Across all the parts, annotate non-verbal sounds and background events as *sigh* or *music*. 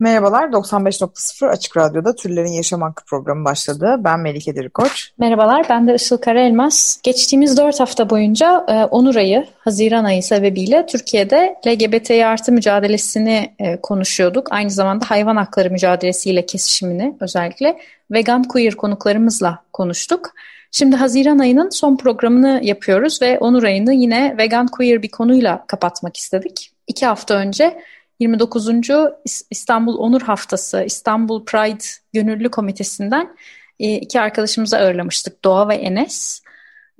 Merhabalar, 95.0 Açık Radyo'da Türlerin Yaşam Hakkı programı başladı. Ben Melike Dirikoç. Merhabalar, ben de Işıl Karaelmaz. Geçtiğimiz 4 hafta boyunca e, Onur ayı, Haziran ayı sebebiyle Türkiye'de LGBTİ artı mücadelesini e, konuşuyorduk. Aynı zamanda hayvan hakları mücadelesiyle kesişimini özellikle vegan queer konuklarımızla konuştuk. Şimdi Haziran ayının son programını yapıyoruz ve Onur ayını yine vegan queer bir konuyla kapatmak istedik. İki hafta önce 29. İs- İstanbul Onur Haftası, İstanbul Pride Gönüllü Komitesi'nden e, iki arkadaşımızı ağırlamıştık Doğa ve Enes.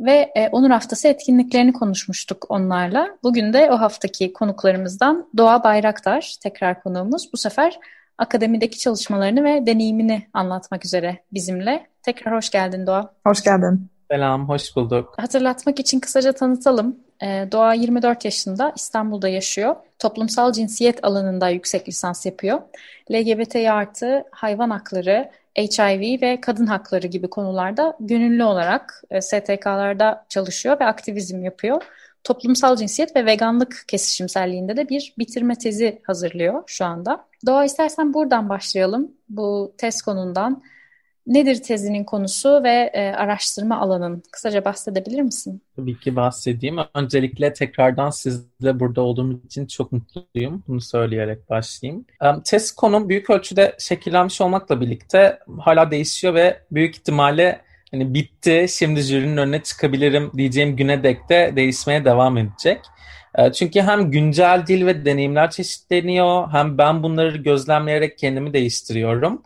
Ve e, Onur Haftası etkinliklerini konuşmuştuk onlarla. Bugün de o haftaki konuklarımızdan Doğa Bayraktar tekrar konuğumuz. Bu sefer akademideki çalışmalarını ve deneyimini anlatmak üzere bizimle. Tekrar hoş geldin Doğa. Hoş geldin. Selam, hoş bulduk. Hatırlatmak için kısaca tanıtalım. Ee, Doğa 24 yaşında, İstanbul'da yaşıyor. Toplumsal cinsiyet alanında yüksek lisans yapıyor. LGBTİ artı, hayvan hakları, HIV ve kadın hakları gibi konularda gönüllü olarak e, STK'larda çalışıyor ve aktivizm yapıyor. Toplumsal cinsiyet ve veganlık kesişimselliğinde de bir bitirme tezi hazırlıyor şu anda. Doğa istersen buradan başlayalım. Bu tez konundan. Nedir tezinin konusu ve e, araştırma alanın? Kısaca bahsedebilir misin? Tabii ki bahsedeyim. Öncelikle tekrardan sizle burada olduğum için çok mutluyum. Bunu söyleyerek başlayayım. Em, Test konum büyük ölçüde şekillenmiş olmakla birlikte hala değişiyor ve büyük ihtimalle hani bitti, şimdi jürinin önüne çıkabilirim diyeceğim güne dek de değişmeye devam edecek. E, Çünkü hem güncel dil ve deneyimler çeşitleniyor, hem ben bunları gözlemleyerek kendimi değiştiriyorum.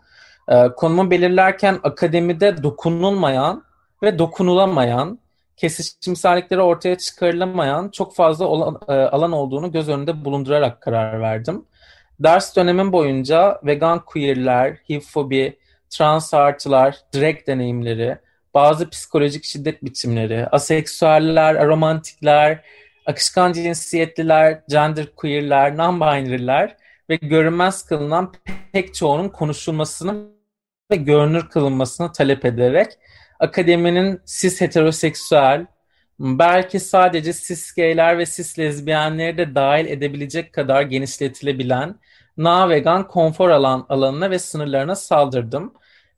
E, Konumu belirlerken akademide dokunulmayan ve dokunulamayan, kesişimsellikleri ortaya çıkarılamayan çok fazla olan- e, alan olduğunu göz önünde bulundurarak karar verdim. Ders dönemim boyunca vegan queerler, HIV-fobi, trans artılar, drag deneyimleri, bazı psikolojik şiddet biçimleri, aseksüeller, aromantikler, akışkan cinsiyetliler, genderqueerler, non-binary'ler ve görünmez kılınan pek çoğunun konuşulmasını ve görünür kılınmasını talep ederek akademinin cis heteroseksüel, belki sadece cis gayler ve cis lezbiyenleri de dahil edebilecek kadar genişletilebilen na-vegan konfor alan alanına ve sınırlarına saldırdım.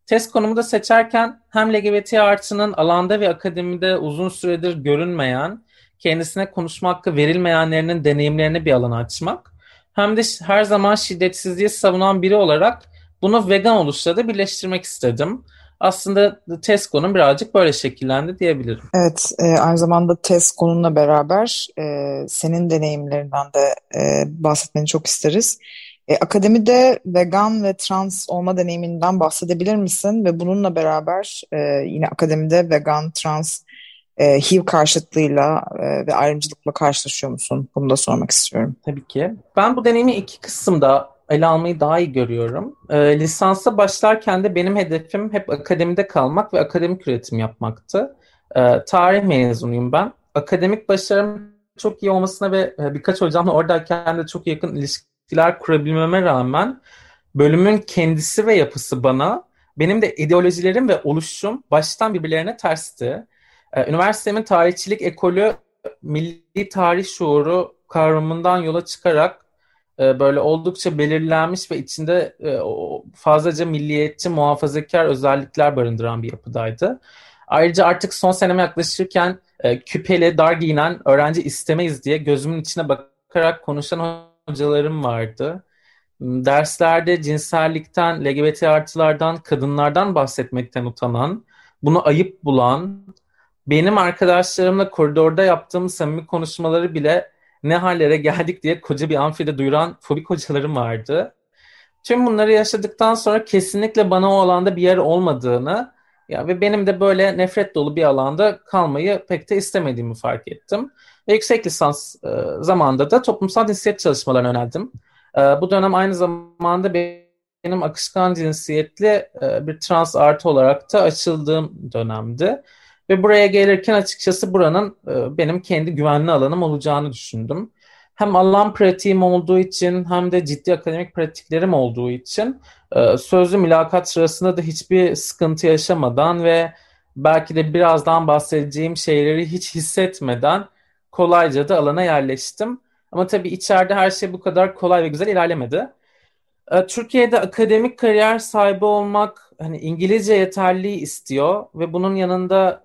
Test konumu da seçerken hem LGBT artının alanda ve akademide uzun süredir görünmeyen, kendisine konuşma hakkı verilmeyenlerinin deneyimlerini bir alana açmak, hem de her zaman şiddetsizliği savunan biri olarak bunu vegan oluşla da birleştirmek istedim. Aslında test konum birazcık böyle şekillendi diyebilirim. Evet, e, aynı zamanda test konunla beraber e, senin deneyimlerinden de e, bahsetmeni çok isteriz. E, akademide vegan ve trans olma deneyiminden bahsedebilir misin? Ve bununla beraber e, yine akademide vegan, trans, e, HIV karşıtlığıyla e, ve ayrımcılıkla karşılaşıyor musun? Bunu da sormak istiyorum. Tabii ki. Ben bu deneyimi iki kısımda ele almayı daha iyi görüyorum. Ee, lisansa başlarken de benim hedefim hep akademide kalmak ve akademik üretim yapmaktı. Ee, tarih mezunuyum ben. Akademik başarım çok iyi olmasına ve e, birkaç hocamla oradayken de çok yakın ilişkiler kurabilmeme rağmen bölümün kendisi ve yapısı bana, benim de ideolojilerim ve oluşum baştan birbirlerine tersti. Ee, üniversitemin tarihçilik ekolü milli tarih şuuru kavramından yola çıkarak e, böyle oldukça belirlenmiş ve içinde e, fazlaca milliyetçi, muhafazakar özellikler barındıran bir yapıdaydı. Ayrıca artık son seneme yaklaşırken e, küpeli, dar giyinen öğrenci istemeyiz diye gözümün içine bakarak konuşan hocalarım vardı. M, Derslerde cinsellikten, LGBT artılardan, kadınlardan bahsetmekten utanan, bunu ayıp bulan, benim arkadaşlarımla koridorda yaptığım samimi konuşmaları bile ne hallere geldik diye koca bir amfide duyuran fobik hocalarım vardı. Tüm bunları yaşadıktan sonra kesinlikle bana o alanda bir yer olmadığını ya ve benim de böyle nefret dolu bir alanda kalmayı pek de istemediğimi fark ettim. Ve yüksek lisans e, zamanında da toplumsal cinsiyet çalışmalarına yöneldim. E, bu dönem aynı zamanda benim akışkan cinsiyetli e, bir trans artı olarak da açıldığım dönemdi. Ve buraya gelirken açıkçası buranın e, benim kendi güvenli alanım olacağını düşündüm. Hem alan pratiğim olduğu için hem de ciddi akademik pratiklerim olduğu için e, sözlü mülakat sırasında da hiçbir sıkıntı yaşamadan ve belki de birazdan bahsedeceğim şeyleri hiç hissetmeden kolayca da alana yerleştim. Ama tabii içeride her şey bu kadar kolay ve güzel ilerlemedi. E, Türkiye'de akademik kariyer sahibi olmak hani İngilizce yeterliği istiyor ve bunun yanında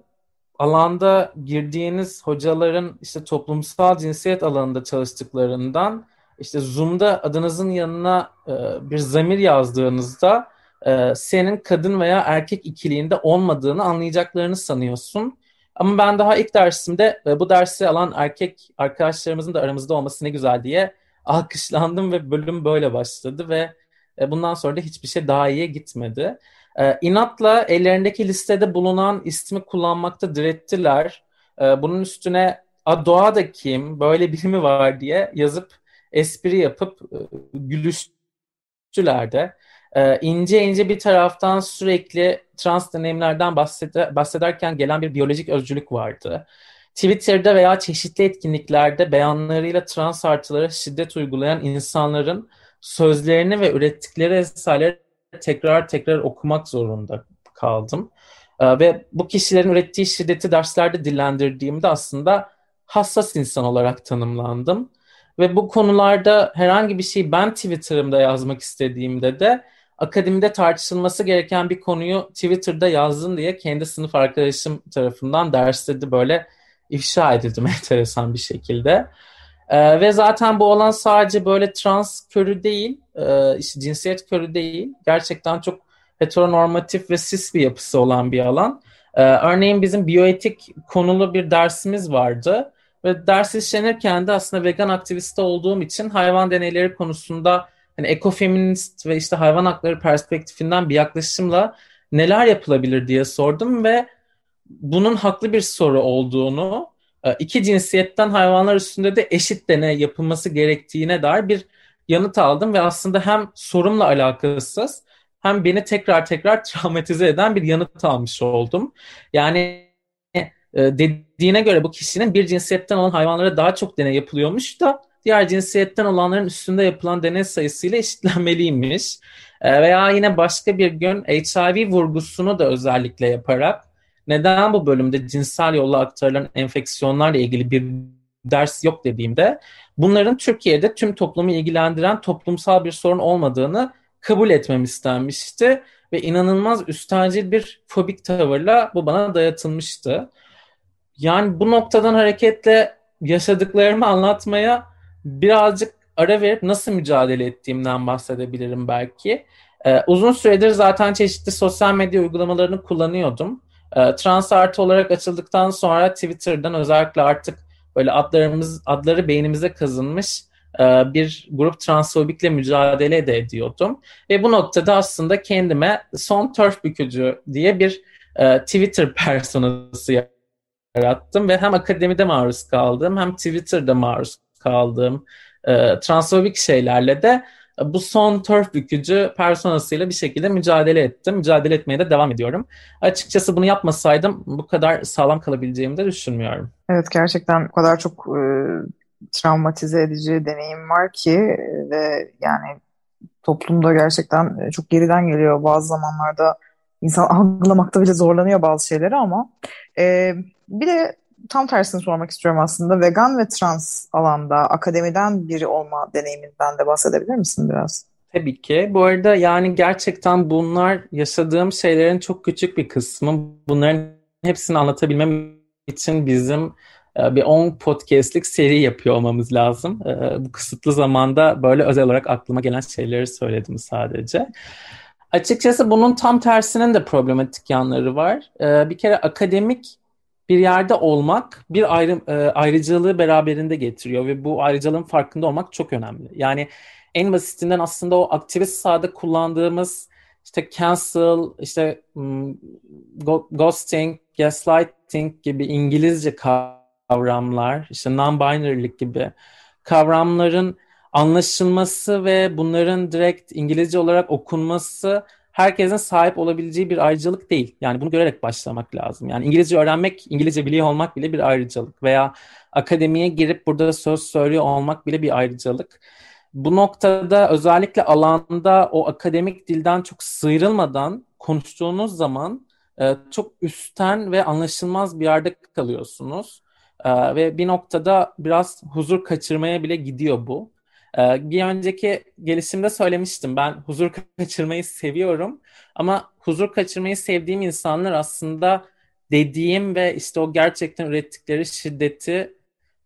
alanda girdiğiniz hocaların işte toplumsal cinsiyet alanında çalıştıklarından işte Zoom'da adınızın yanına e, bir zamir yazdığınızda e, senin kadın veya erkek ikiliğinde olmadığını anlayacaklarını sanıyorsun. Ama ben daha ilk dersimde e, bu dersi alan erkek arkadaşlarımızın da aramızda olması ne güzel diye alkışlandım ve bölüm böyle başladı ve e, bundan sonra da hiçbir şey daha iyiye gitmedi. E, inatla ellerindeki listede bulunan ismi kullanmakta direttiler. E, bunun üstüne A Doğa da kim, böyle biri mi var diye yazıp espri yapıp e, gülüştüler de. E, ince ince bir taraftan sürekli trans deneyimlerden bahseder, bahsederken gelen bir biyolojik özcülük vardı. Twitter'da veya çeşitli etkinliklerde beyanlarıyla trans artılara şiddet uygulayan insanların sözlerini ve ürettikleri eserleri tekrar tekrar okumak zorunda kaldım. Ee, ve bu kişilerin ürettiği şiddeti derslerde dillendirdiğimde aslında hassas insan olarak tanımlandım. Ve bu konularda herhangi bir şeyi ben Twitter'ımda yazmak istediğimde de akademide tartışılması gereken bir konuyu Twitter'da yazdın diye kendi sınıf arkadaşım tarafından derste de böyle ifşa edildim *laughs* enteresan bir şekilde. Ee, ve zaten bu alan sadece böyle trans körü değil, e, işte cinsiyet körü değil. Gerçekten çok heteronormatif ve cis bir yapısı olan bir alan. Ee, örneğin bizim biyoetik konulu bir dersimiz vardı. Ve ders işlenirken de aslında vegan aktivisti olduğum için hayvan deneyleri konusunda hani ekofeminist ve işte hayvan hakları perspektifinden bir yaklaşımla neler yapılabilir diye sordum ve bunun haklı bir soru olduğunu, iki cinsiyetten hayvanlar üstünde de eşit deney yapılması gerektiğine dair bir yanıt aldım ve aslında hem sorumla alakasız hem beni tekrar tekrar *laughs* travmatize eden bir yanıt almış oldum. Yani e, dediğine göre bu kişinin bir cinsiyetten olan hayvanlara daha çok deney yapılıyormuş da diğer cinsiyetten olanların üstünde yapılan deney sayısıyla eşitlenmeliymiş. E, veya yine başka bir gün HIV vurgusunu da özellikle yaparak neden bu bölümde cinsel yolla aktarılan enfeksiyonlarla ilgili bir ders yok dediğimde bunların Türkiye'de tüm toplumu ilgilendiren toplumsal bir sorun olmadığını kabul etmem istenmişti ve inanılmaz üstencil bir fobik tavırla bu bana dayatılmıştı. Yani bu noktadan hareketle yaşadıklarımı anlatmaya birazcık ara verip nasıl mücadele ettiğimden bahsedebilirim belki. Ee, uzun süredir zaten çeşitli sosyal medya uygulamalarını kullanıyordum. Ee, trans artı olarak açıldıktan sonra Twitter'dan özellikle artık böyle adlarımız adları beynimize kazınmış e, bir grup transfobikle mücadele de ediyordum. Ve bu noktada aslında kendime son turf bükücü diye bir e, Twitter *laughs* personası yarattım ve hem akademide maruz kaldım hem Twitter'da maruz kaldığım e, transfobik şeylerle de bu son turf bükücü personasıyla bir şekilde mücadele ettim. Mücadele etmeye de devam ediyorum. Açıkçası bunu yapmasaydım bu kadar sağlam kalabileceğimi de düşünmüyorum. Evet gerçekten o kadar çok e, travmatize edici deneyim var ki ve yani toplumda gerçekten çok geriden geliyor. Bazı zamanlarda insan *laughs* algılamakta bile zorlanıyor bazı şeyleri ama e, bir de tam tersini sormak istiyorum aslında. Vegan ve trans alanda akademiden biri olma deneyiminden de bahsedebilir misin biraz? Tabii ki. Bu arada yani gerçekten bunlar yaşadığım şeylerin çok küçük bir kısmı. Bunların hepsini anlatabilmem için bizim e, bir 10 podcastlik seri yapıyor olmamız lazım. E, bu kısıtlı zamanda böyle özel olarak aklıma gelen şeyleri söyledim sadece. Açıkçası bunun tam tersinin de problematik yanları var. E, bir kere akademik bir yerde olmak bir ayrı, e, ayrıcalığı beraberinde getiriyor ve bu ayrıcalığın farkında olmak çok önemli. Yani en basitinden aslında o aktivist sahada kullandığımız işte cancel, işte ghosting, gaslighting gibi İngilizce kavramlar, işte non-binary'lik gibi kavramların anlaşılması ve bunların direkt İngilizce olarak okunması herkesin sahip olabileceği bir ayrıcalık değil. Yani bunu görerek başlamak lazım. Yani İngilizce öğrenmek, İngilizce biliyor olmak bile bir ayrıcalık veya akademiye girip burada söz söylüyor olmak bile bir ayrıcalık. Bu noktada özellikle alanda o akademik dilden çok sıyrılmadan konuştuğunuz zaman e, çok üstten ve anlaşılmaz bir yerde kalıyorsunuz. E, ve bir noktada biraz huzur kaçırmaya bile gidiyor bu. E, bir önceki gelişimde söylemiştim ben huzur *laughs* kaçırmayı seviyorum ama huzur kaçırmayı sevdiğim insanlar aslında dediğim ve işte o gerçekten ürettikleri şiddeti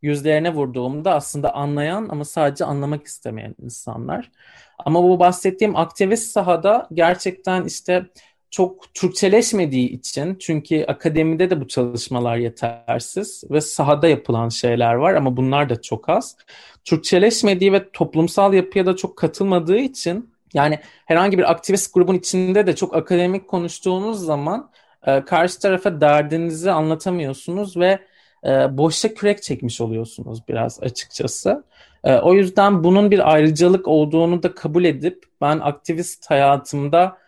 yüzlerine vurduğumda aslında anlayan ama sadece anlamak istemeyen insanlar. Ama bu bahsettiğim aktivist sahada gerçekten işte çok Türkçeleşmediği için çünkü akademide de bu çalışmalar yetersiz ve sahada yapılan şeyler var ama bunlar da çok az. Türkçeleşmediği ve toplumsal yapıya da çok katılmadığı için yani herhangi bir aktivist grubun içinde de çok akademik konuştuğunuz zaman e, karşı tarafa derdinizi anlatamıyorsunuz ve e, boşa kürek çekmiş oluyorsunuz biraz açıkçası. E, o yüzden bunun bir ayrıcalık olduğunu da kabul edip ben aktivist hayatımda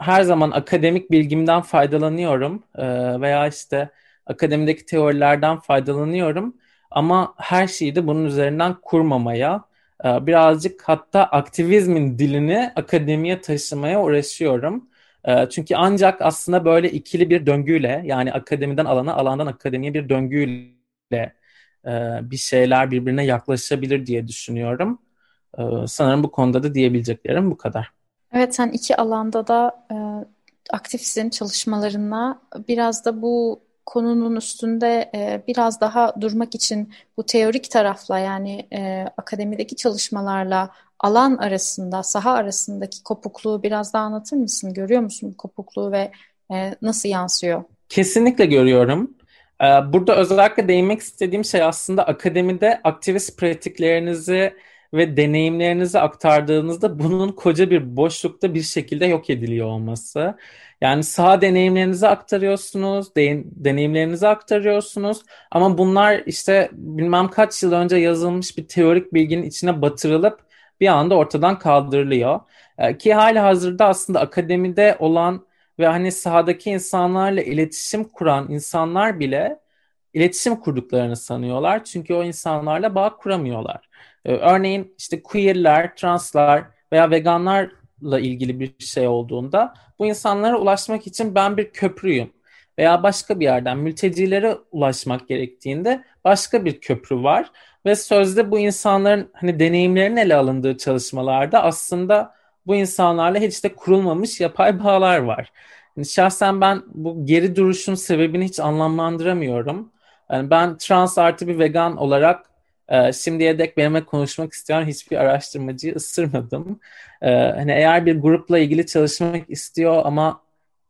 her zaman akademik bilgimden faydalanıyorum e, veya işte akademideki teorilerden faydalanıyorum ama her şeyi de bunun üzerinden kurmamaya e, birazcık hatta aktivizmin dilini akademiye taşımaya uğraşıyorum. E, çünkü ancak aslında böyle ikili bir döngüyle yani akademiden alana alandan akademiye bir döngüyle e, bir şeyler birbirine yaklaşabilir diye düşünüyorum. Sanırım bu konuda da diyebileceklerim bu kadar. Evet sen iki alanda da e, aktifsin çalışmalarına. Biraz da bu konunun üstünde e, biraz daha durmak için bu teorik tarafla yani e, akademideki çalışmalarla alan arasında, saha arasındaki kopukluğu biraz daha anlatır mısın? Görüyor musun bu kopukluğu ve e, nasıl yansıyor? Kesinlikle görüyorum. E, burada özellikle değinmek istediğim şey aslında akademide aktivist pratiklerinizi ve deneyimlerinizi aktardığınızda bunun koca bir boşlukta bir şekilde yok ediliyor olması. Yani sağ deneyimlerinizi aktarıyorsunuz, de, deneyimlerinizi aktarıyorsunuz ama bunlar işte bilmem kaç yıl önce yazılmış bir teorik bilginin içine batırılıp bir anda ortadan kaldırılıyor. Ee, ki hali hazırda aslında akademide olan ve hani sahadaki insanlarla iletişim kuran insanlar bile iletişim kurduklarını sanıyorlar. Çünkü o insanlarla bağ kuramıyorlar. Ee, örneğin işte queerler, translar veya veganlarla ilgili bir şey olduğunda bu insanlara ulaşmak için ben bir köprüyüm veya başka bir yerden mültecilere ulaşmak gerektiğinde başka bir köprü var ve sözde bu insanların hani deneyimlerinin ele alındığı çalışmalarda aslında bu insanlarla hiç de kurulmamış yapay bağlar var. Yani şahsen ben bu geri duruşun sebebini hiç anlamlandıramıyorum. Yani ben trans artı bir vegan olarak e, şimdiye dek benimle konuşmak isteyen hiçbir araştırmacıyı ısırmadım. E, hani eğer bir grupla ilgili çalışmak istiyor ama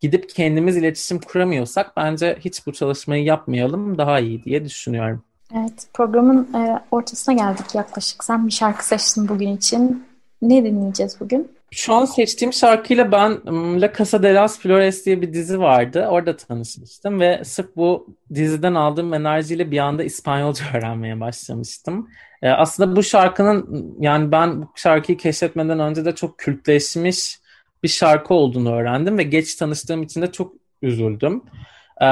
gidip kendimiz iletişim kuramıyorsak bence hiç bu çalışmayı yapmayalım daha iyi diye düşünüyorum. Evet, programın e, ortasına geldik yaklaşık. Sen bir şarkı seçtin bugün için. Ne dinleyeceğiz bugün? Şu an seçtiğim şarkıyla ben La Casa de las Flores diye bir dizi vardı. Orada tanışmıştım ve sırf bu diziden aldığım enerjiyle bir anda İspanyolca *laughs* öğrenmeye başlamıştım. Ee, aslında bu şarkının yani ben bu şarkıyı keşfetmeden önce de çok kültleşmiş bir şarkı olduğunu öğrendim ve geç tanıştığım için de çok üzüldüm. Ee,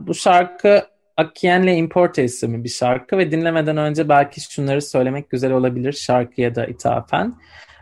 bu şarkı Akienle Importe isimli bir şarkı ve dinlemeden önce belki şunları söylemek güzel olabilir şarkıya da ithafen.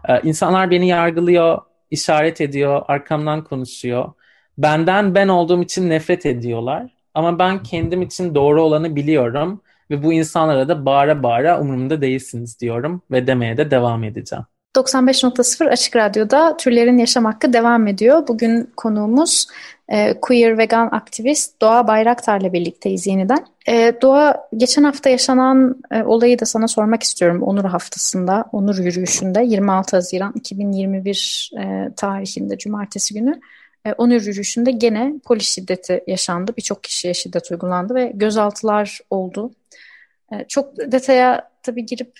Ee, insanlar beni yargılıyor, işaret ediyor, arkamdan konuşuyor. Benden ben olduğum için nefret ediyorlar. Ama ben kendim için doğru olanı biliyorum ve bu insanlara da bağıra bağıra umurumda değilsiniz diyorum ve demeye de devam edeceğim. 95.0 Açık Radyo'da Türlerin Yaşam Hakkı devam ediyor. Bugün konuğumuz e, queer vegan aktivist Doğa Bayraktar'la birlikteyiz yeniden. E, Doğa geçen hafta yaşanan e, olayı da sana sormak istiyorum Onur haftasında, Onur yürüyüşünde 26 Haziran 2021 e, tarihinde Cumartesi günü e, Onur yürüyüşünde gene polis şiddeti yaşandı. Birçok kişiye şiddet uygulandı ve gözaltılar oldu. Çok detaya tabii girip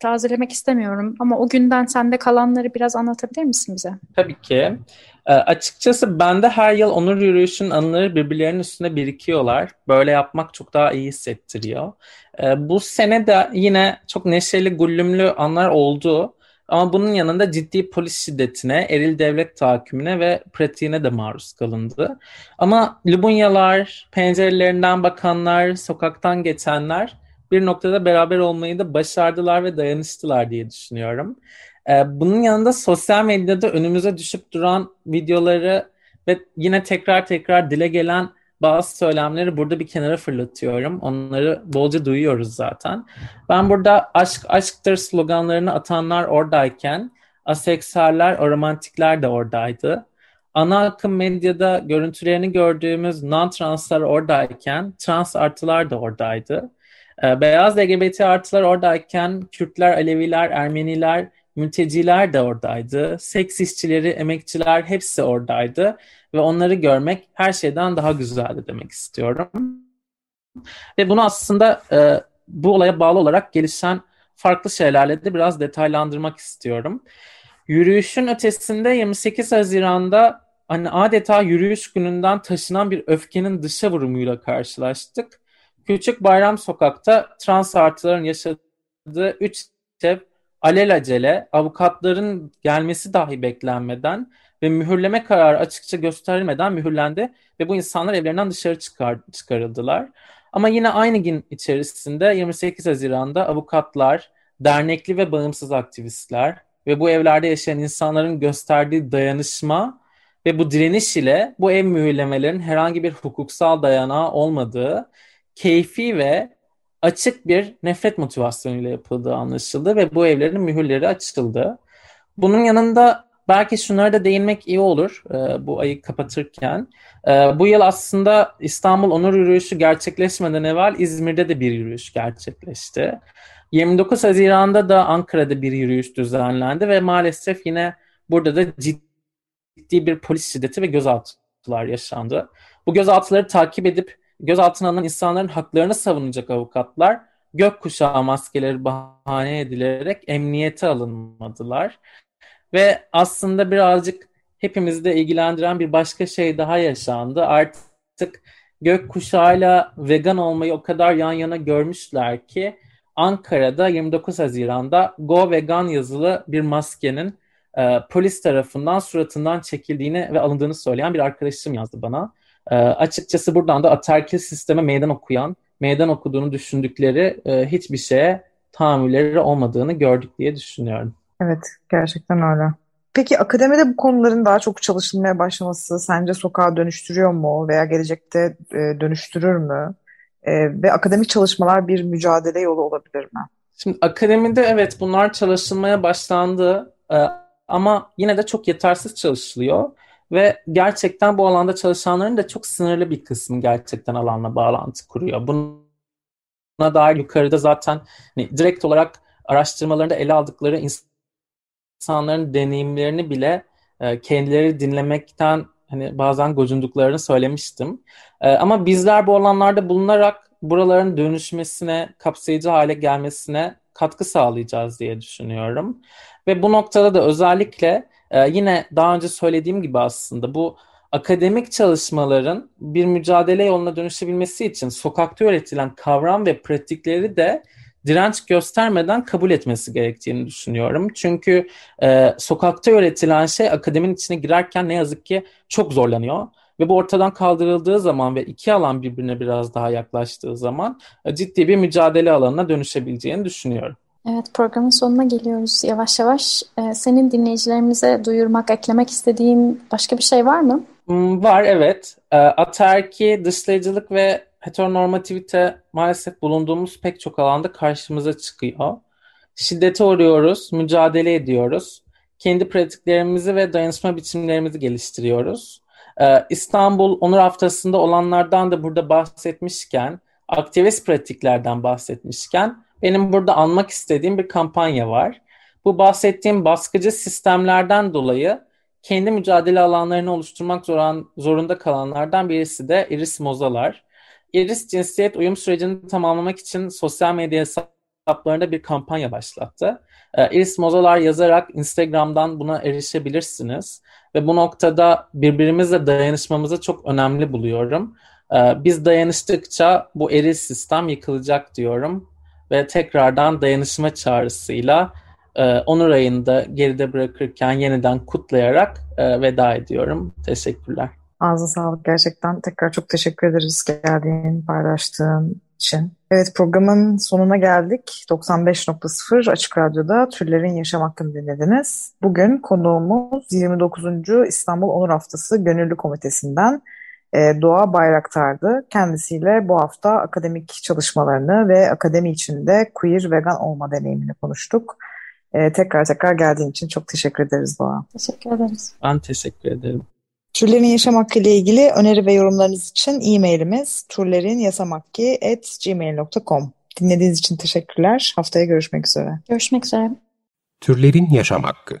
tazelemek istemiyorum ama o günden sende kalanları biraz anlatabilir misin bize? Tabii ki. E, açıkçası bende her yıl onur yürüyüşün anıları birbirlerinin üstünde birikiyorlar. Böyle yapmak çok daha iyi hissettiriyor. E, bu sene de yine çok neşeli, gullümlü anlar oldu. Ama bunun yanında ciddi polis şiddetine, eril devlet tahakkümüne ve pratiğine de maruz kalındı. Ama Lubunyalar, pencerelerinden bakanlar, sokaktan geçenler bir noktada beraber olmayı da başardılar ve dayanıştılar diye düşünüyorum. Ee, bunun yanında sosyal medyada önümüze düşüp duran videoları ve yine tekrar tekrar dile gelen bazı söylemleri burada bir kenara fırlatıyorum. Onları bolca duyuyoruz zaten. Ben burada aşk aşktır sloganlarını atanlar oradayken aseksüeller, aromantikler de oradaydı. Ana akım medyada görüntülerini gördüğümüz non-translar oradayken trans artılar da oradaydı. Ee, beyaz LGBT artılar oradayken Kürtler, Aleviler, Ermeniler, mülteciler de oradaydı. Seks işçileri, emekçiler hepsi oradaydı ve onları görmek her şeyden daha güzeldi demek istiyorum. Ve bunu aslında e, bu olaya bağlı olarak gelişen farklı şeylerle de biraz detaylandırmak istiyorum. Yürüyüşün ötesinde 28 Haziran'da hani adeta yürüyüş gününden taşınan bir öfkenin dışa vurumuyla karşılaştık. Küçük Bayram Sokak'ta trans artıların yaşadığı üç ev alelacele avukatların gelmesi dahi beklenmeden ve mühürleme kararı açıkça gösterilmeden mühürlendi ve bu insanlar evlerinden dışarı çıkar, çıkarıldılar. Ama yine aynı gün içerisinde 28 Haziran'da avukatlar, dernekli ve bağımsız aktivistler ve bu evlerde yaşayan insanların gösterdiği dayanışma ve bu direniş ile bu ev mühürlemelerinin herhangi bir hukuksal dayanağı olmadığı, keyfi ve açık bir nefret motivasyonuyla yapıldığı anlaşıldı ve bu evlerin mühürleri açıldı. Bunun yanında belki şunlara da değinmek iyi olur e, bu ayı kapatırken. E, bu yıl aslında İstanbul Onur Yürüyüşü gerçekleşmeden evvel İzmir'de de bir yürüyüş gerçekleşti. 29 Haziran'da da Ankara'da bir yürüyüş düzenlendi ve maalesef yine burada da ciddi bir polis şiddeti ve gözaltılar yaşandı. Bu gözaltıları takip edip gözaltına alınan insanların haklarını savunacak avukatlar gökkuşağı maskeleri bahane edilerek emniyete alınmadılar. Ve aslında birazcık hepimizi de ilgilendiren bir başka şey daha yaşandı. Artık gökkuşağıyla vegan olmayı o kadar yan yana görmüşler ki Ankara'da 29 Haziran'da Go Vegan yazılı bir maskenin e, polis tarafından suratından çekildiğini ve alındığını söyleyen bir arkadaşım yazdı bana. E, açıkçası buradan da aterkil sisteme meydan okuyan, meydan okuduğunu düşündükleri e, hiçbir şeye tahammülleri olmadığını gördük diye düşünüyorum. Evet, gerçekten öyle. Peki akademide bu konuların daha çok çalışılmaya başlaması sence sokağa dönüştürüyor mu veya gelecekte e, dönüştürür mü? E, ve akademik çalışmalar bir mücadele yolu olabilir mi? Şimdi akademide evet bunlar çalışılmaya başlandı e, ama yine de çok yetersiz çalışılıyor ve gerçekten bu alanda çalışanların da çok sınırlı bir kısmı gerçekten alanla bağlantı kuruyor. Buna dair yukarıda zaten hani direkt olarak araştırmalarında ele aldıkları insanların deneyimlerini bile e, kendileri dinlemekten hani bazen gocunduklarını söylemiştim. E, ama bizler bu alanlarda bulunarak buraların dönüşmesine, kapsayıcı hale gelmesine katkı sağlayacağız diye düşünüyorum. Ve bu noktada da özellikle e, yine daha önce söylediğim gibi aslında bu akademik çalışmaların bir mücadele yoluna dönüşebilmesi için sokakta öğretilen kavram ve pratikleri de direnç göstermeden kabul etmesi gerektiğini düşünüyorum. Çünkü e, sokakta öğretilen şey akademinin içine girerken ne yazık ki çok zorlanıyor. Ve bu ortadan kaldırıldığı zaman ve iki alan birbirine biraz daha yaklaştığı zaman e, ciddi bir mücadele alanına dönüşebileceğini düşünüyorum. Evet programın sonuna geliyoruz yavaş yavaş. Ee, senin dinleyicilerimize duyurmak, eklemek istediğin başka bir şey var mı? Hmm, var evet. E, aterki, dışlayıcılık ve heteronormativite maalesef bulunduğumuz pek çok alanda karşımıza çıkıyor. Şiddete uğruyoruz, mücadele ediyoruz. Kendi pratiklerimizi ve dayanışma biçimlerimizi geliştiriyoruz. Ee, İstanbul Onur Haftası'nda olanlardan da burada bahsetmişken, aktivist pratiklerden bahsetmişken benim burada anmak istediğim bir kampanya var. Bu bahsettiğim baskıcı sistemlerden dolayı kendi mücadele alanlarını oluşturmak zorunda kalanlardan birisi de Iris Mozalar. Iris cinsiyet uyum sürecini tamamlamak için sosyal medya hesaplarında bir kampanya başlattı. E, Iris Mozalar yazarak Instagram'dan buna erişebilirsiniz. Ve bu noktada birbirimizle dayanışmamızı çok önemli buluyorum. E, biz dayanıştıkça bu eril sistem yıkılacak diyorum. Ve tekrardan dayanışma çağrısıyla e, Onur ayında geride bırakırken yeniden kutlayarak e, veda ediyorum. Teşekkürler. Ağzına sağlık gerçekten. Tekrar çok teşekkür ederiz geldiğin, paylaştığın için. Evet programın sonuna geldik. 95.0 Açık Radyo'da Türlerin Yaşam Hakkını dinlediniz. Bugün konuğumuz 29. İstanbul Onur Haftası Gönüllü Komitesi'nden e, Doğa Bayraktar'dı. Kendisiyle bu hafta akademik çalışmalarını ve akademi içinde queer vegan olma deneyimini konuştuk. E, tekrar tekrar geldiğin için çok teşekkür ederiz Doğa. Teşekkür ederiz. Ben teşekkür ederim. Türlerin Yaşam Hakkı ile ilgili öneri ve yorumlarınız için e-mailimiz turlerinyasamakki.gmail.com Dinlediğiniz için teşekkürler. Haftaya görüşmek üzere. Görüşmek üzere. Türlerin Yaşam Hakkı